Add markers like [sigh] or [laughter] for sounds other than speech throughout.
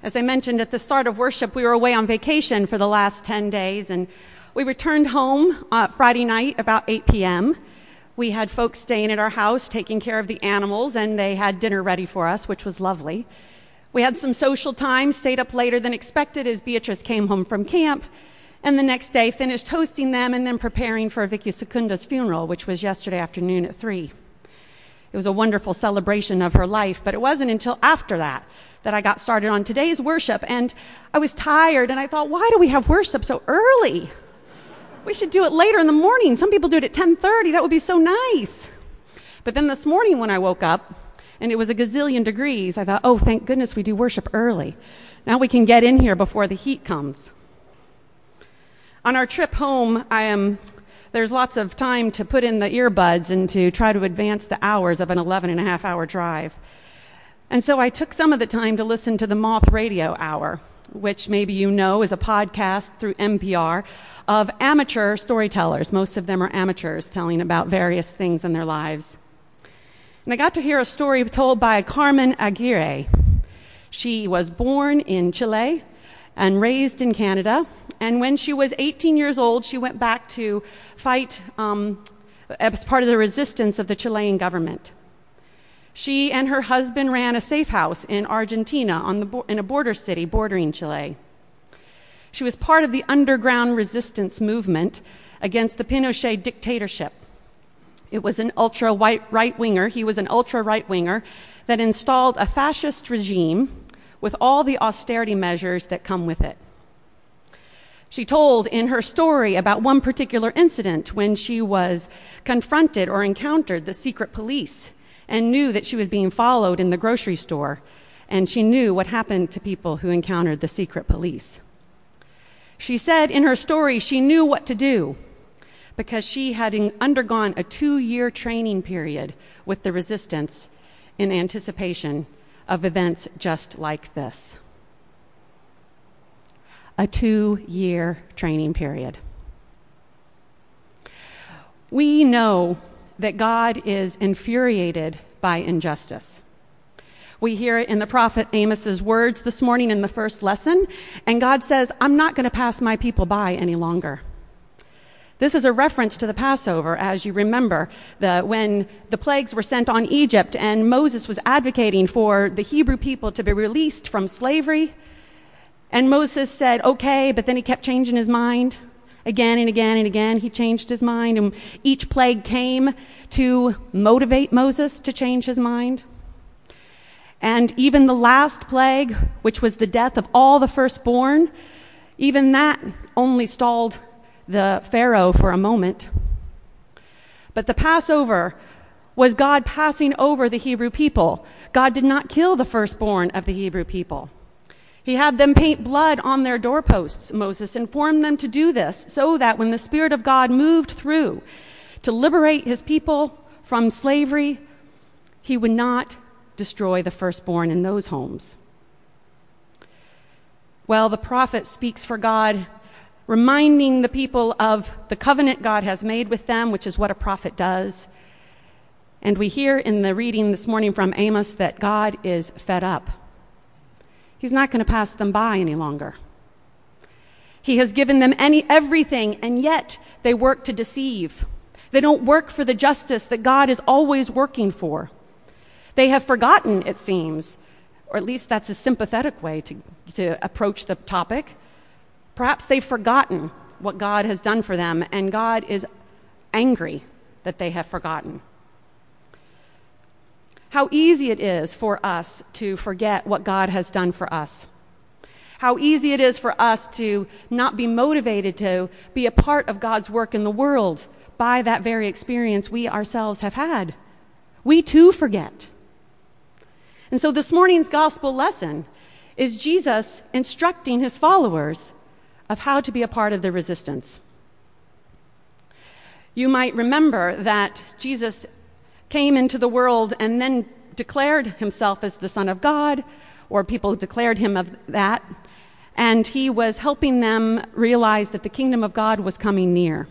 As I mentioned at the start of worship, we were away on vacation for the last 10 days, and we returned home uh, Friday night about 8 p.m. We had folks staying at our house taking care of the animals, and they had dinner ready for us, which was lovely. We had some social time, stayed up later than expected as Beatrice came home from camp, and the next day finished hosting them and then preparing for Vicky Secunda's funeral, which was yesterday afternoon at 3. It was a wonderful celebration of her life, but it wasn't until after that that I got started on today's worship, and I was tired, and I thought, why do we have worship so early? We should do it later in the morning. Some people do it at 10:30. That would be so nice. But then this morning when I woke up, and it was a gazillion degrees, I thought, oh, thank goodness we do worship early. Now we can get in here before the heat comes. On our trip home, I am there's lots of time to put in the earbuds and to try to advance the hours of an 11 and a half hour drive. And so I took some of the time to listen to the Moth Radio Hour, which maybe you know is a podcast through NPR of amateur storytellers. Most of them are amateurs telling about various things in their lives. And I got to hear a story told by Carmen Aguirre. She was born in Chile and raised in Canada. And when she was 18 years old, she went back to fight um, as part of the resistance of the Chilean government. She and her husband ran a safe house in Argentina the, in a border city bordering Chile. She was part of the underground resistance movement against the Pinochet dictatorship. It was an ultra right winger, he was an ultra right winger that installed a fascist regime with all the austerity measures that come with it. She told in her story about one particular incident when she was confronted or encountered the secret police and knew that she was being followed in the grocery store, and she knew what happened to people who encountered the secret police. She said in her story she knew what to do because she had undergone a two year training period with the resistance in anticipation of events just like this. A two year training period. We know that God is infuriated by injustice. We hear it in the prophet Amos's words this morning in the first lesson, and God says, I'm not going to pass my people by any longer. This is a reference to the Passover, as you remember, the, when the plagues were sent on Egypt and Moses was advocating for the Hebrew people to be released from slavery. And Moses said, okay, but then he kept changing his mind. Again and again and again, he changed his mind, and each plague came to motivate Moses to change his mind. And even the last plague, which was the death of all the firstborn, even that only stalled the Pharaoh for a moment. But the Passover was God passing over the Hebrew people. God did not kill the firstborn of the Hebrew people. He had them paint blood on their doorposts, Moses informed them to do this so that when the Spirit of God moved through to liberate his people from slavery, he would not destroy the firstborn in those homes. Well, the prophet speaks for God reminding the people of the covenant God has made with them, which is what a prophet does. And we hear in the reading this morning from Amos that God is fed up. He's not going to pass them by any longer. He has given them any everything, and yet they work to deceive. They don't work for the justice that God is always working for. They have forgotten, it seems, or at least that's a sympathetic way to, to approach the topic. Perhaps they've forgotten what God has done for them, and God is angry that they have forgotten. How easy it is for us to forget what God has done for us. How easy it is for us to not be motivated to be a part of God's work in the world by that very experience we ourselves have had. We too forget. And so this morning's gospel lesson is Jesus instructing his followers of how to be a part of the resistance. You might remember that Jesus came into the world and then declared himself as the Son of God, or people declared him of that, and he was helping them realize that the kingdom of God was coming near.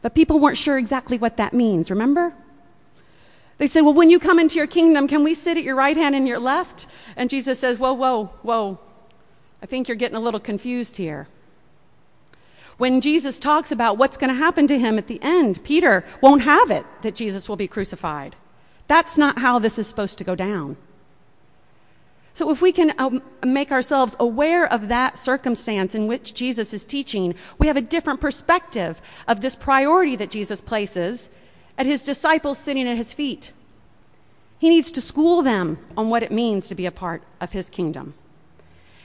But people weren't sure exactly what that means, remember? They said, Well, when you come into your kingdom, can we sit at your right hand and your left? And Jesus says, Whoa, whoa, whoa. I think you're getting a little confused here. When Jesus talks about what's going to happen to him at the end, Peter won't have it that Jesus will be crucified. That's not how this is supposed to go down. So, if we can um, make ourselves aware of that circumstance in which Jesus is teaching, we have a different perspective of this priority that Jesus places at his disciples sitting at his feet. He needs to school them on what it means to be a part of his kingdom.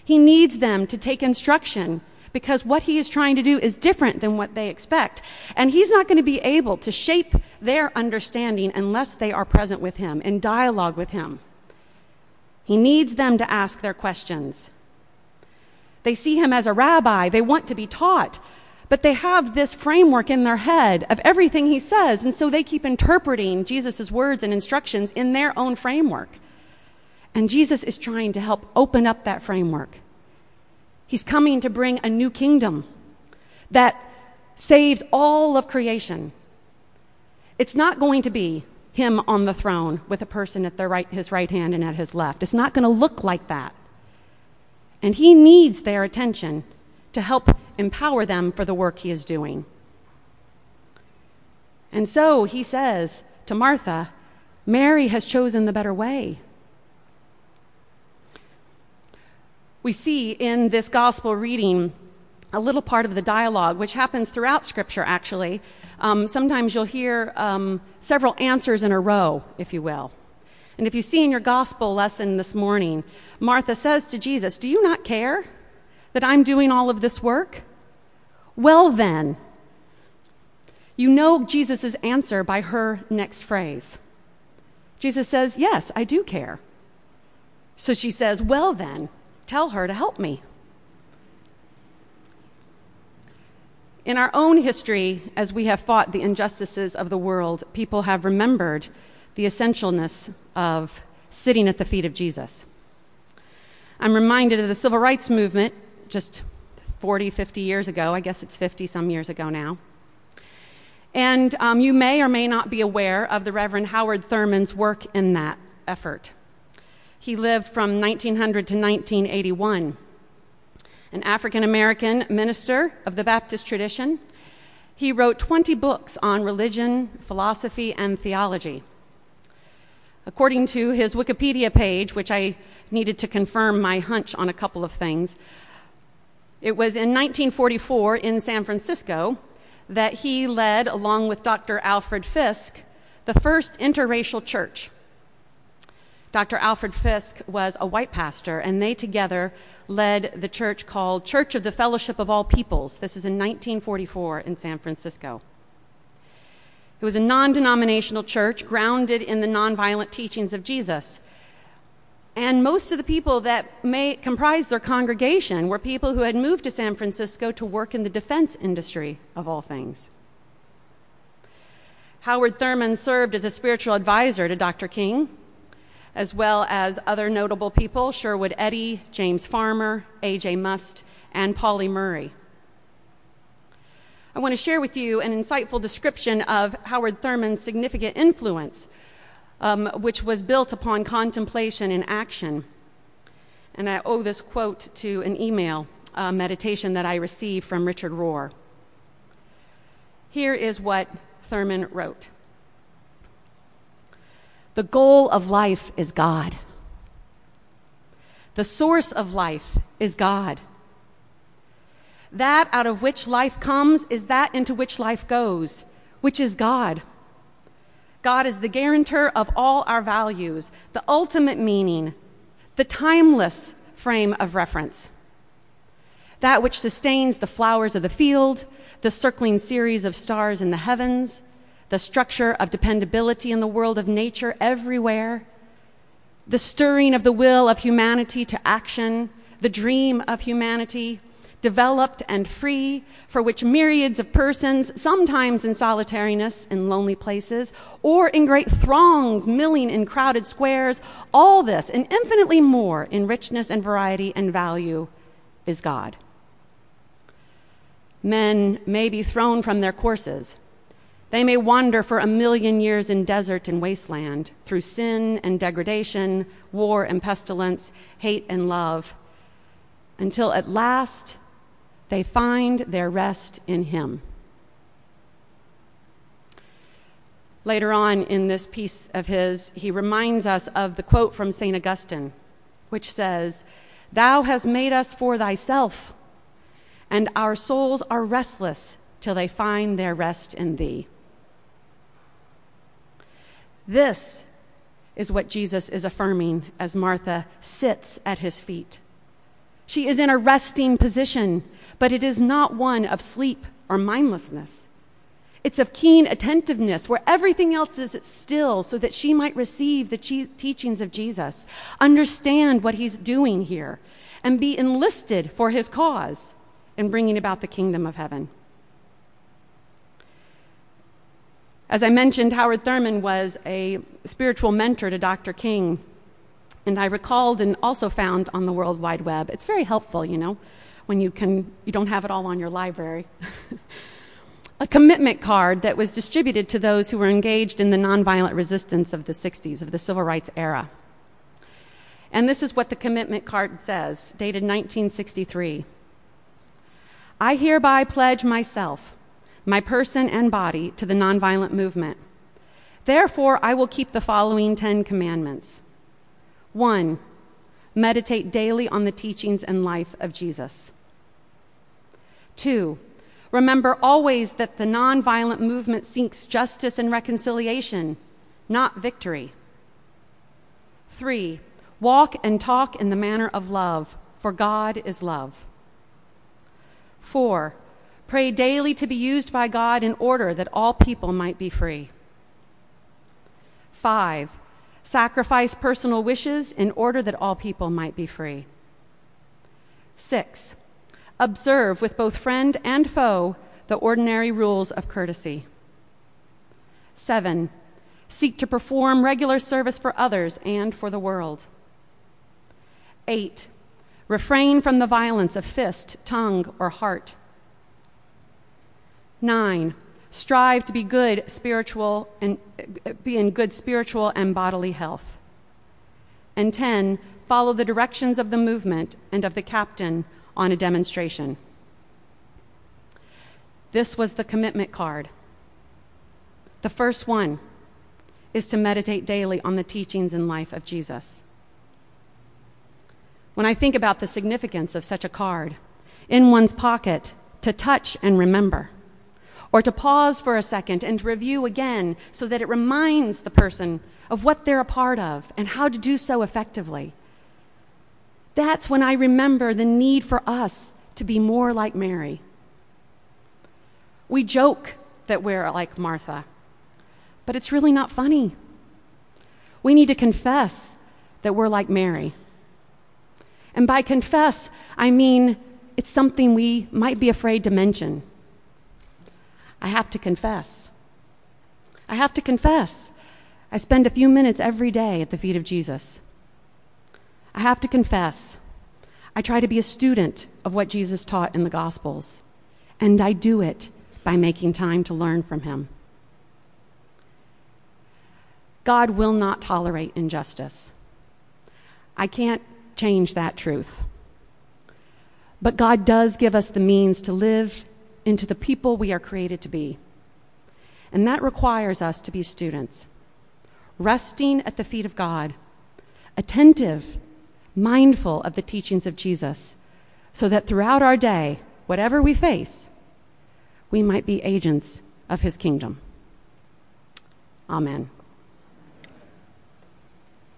He needs them to take instruction because what he is trying to do is different than what they expect. And he's not going to be able to shape their understanding unless they are present with him, in dialogue with him. He needs them to ask their questions. They see him as a rabbi, they want to be taught, but they have this framework in their head of everything he says, and so they keep interpreting Jesus' words and instructions in their own framework. And Jesus is trying to help open up that framework He's coming to bring a new kingdom that saves all of creation. It's not going to be him on the throne with a person at right, his right hand and at his left. It's not going to look like that. And he needs their attention to help empower them for the work he is doing. And so he says to Martha, Mary has chosen the better way. We see in this gospel reading a little part of the dialogue, which happens throughout Scripture, actually. Um, sometimes you'll hear um, several answers in a row, if you will. And if you see in your gospel lesson this morning, Martha says to Jesus, Do you not care that I'm doing all of this work? Well, then, you know Jesus' answer by her next phrase. Jesus says, Yes, I do care. So she says, Well, then, tell her to help me. In our own history, as we have fought the injustices of the world, people have remembered the essentialness of sitting at the feet of Jesus. I'm reminded of the civil rights movement just 40, 50 years ago. I guess it's 50 some years ago now. And um, you may or may not be aware of the Reverend Howard Thurman's work in that effort. He lived from 1900 to 1981. An African American minister of the Baptist tradition, he wrote 20 books on religion, philosophy, and theology. According to his Wikipedia page, which I needed to confirm my hunch on a couple of things, it was in 1944 in San Francisco that he led, along with Dr. Alfred Fisk, the first interracial church. Dr. Alfred Fisk was a white pastor, and they together led the church called Church of the Fellowship of All Peoples. This is in 1944 in San Francisco. It was a non denominational church grounded in the nonviolent teachings of Jesus. And most of the people that may comprise their congregation were people who had moved to San Francisco to work in the defense industry, of all things. Howard Thurman served as a spiritual advisor to Dr. King as well as other notable people Sherwood Eddy, James Farmer, A.J. Muste, and Pauli Murray. I want to share with you an insightful description of Howard Thurman's significant influence, um, which was built upon contemplation and action. And I owe this quote to an email uh, meditation that I received from Richard Rohr. Here is what Thurman wrote. The goal of life is God. The source of life is God. That out of which life comes is that into which life goes, which is God. God is the guarantor of all our values, the ultimate meaning, the timeless frame of reference. That which sustains the flowers of the field, the circling series of stars in the heavens, the structure of dependability in the world of nature everywhere, the stirring of the will of humanity to action, the dream of humanity, developed and free, for which myriads of persons, sometimes in solitariness in lonely places, or in great throngs milling in crowded squares, all this and infinitely more in richness and variety and value is God. Men may be thrown from their courses They may wander for a million years in desert and wasteland through sin and degradation, war and pestilence, hate and love, until at last they find their rest in Him. Later on in this piece of his, he reminds us of the quote from St. Augustine, which says, Thou hast made us for thyself, and our souls are restless till they find their rest in thee. This is what Jesus is affirming as Martha sits at his feet. She is in a resting position, but it is not one of sleep or mindlessness. It's of keen attentiveness where everything else is still so that she might receive the teachings of Jesus, understand what he's doing here, and be enlisted for his cause in bringing about the kingdom of heaven. As I mentioned, Howard Thurman was a spiritual mentor to Dr. King. And I recalled and also found on the World Wide Web. It's very helpful, you know, when you can you don't have it all on your library. [laughs] a commitment card that was distributed to those who were engaged in the nonviolent resistance of the 60s, of the civil rights era. And this is what the commitment card says, dated 1963. I hereby pledge myself my person and body to the nonviolent movement. Therefore, I will keep the following Ten Commandments. One, meditate daily on the teachings and life of Jesus. Two, remember always that the nonviolent movement seeks justice and reconciliation, not victory. Three, walk and talk in the manner of love, for God is love. Four, Pray daily to be used by God in order that all people might be free. Five, sacrifice personal wishes in order that all people might be free. Six, observe with both friend and foe the ordinary rules of courtesy. Seven, seek to perform regular service for others and for the world. Eight, refrain from the violence of fist, tongue, or heart. Nine, strive to be good spiritual and uh, be in good spiritual and bodily health. And 10, follow the directions of the movement and of the captain on a demonstration. This was the commitment card. The first one is to meditate daily on the teachings and life of Jesus. When I think about the significance of such a card in one's pocket to touch and remember, or to pause for a second and review again so that it reminds the person of what they're a part of and how to do so effectively. That's when I remember the need for us to be more like Mary. We joke that we're like Martha, but it's really not funny. We need to confess that we're like Mary. And by confess, I mean it's something we might be afraid to mention. I have to confess. I have to confess. I spend a few minutes every day at the feet of Jesus. I have to confess. I try to be a student of what Jesus taught in the Gospels, and I do it by making time to learn from him. God will not tolerate injustice. I can't change that truth. But God does give us the means to live into the people we are created to be. And that requires us to be students, resting at the feet of God, attentive, mindful of the teachings of Jesus, so that throughout our day, whatever we face, we might be agents of his kingdom. Amen.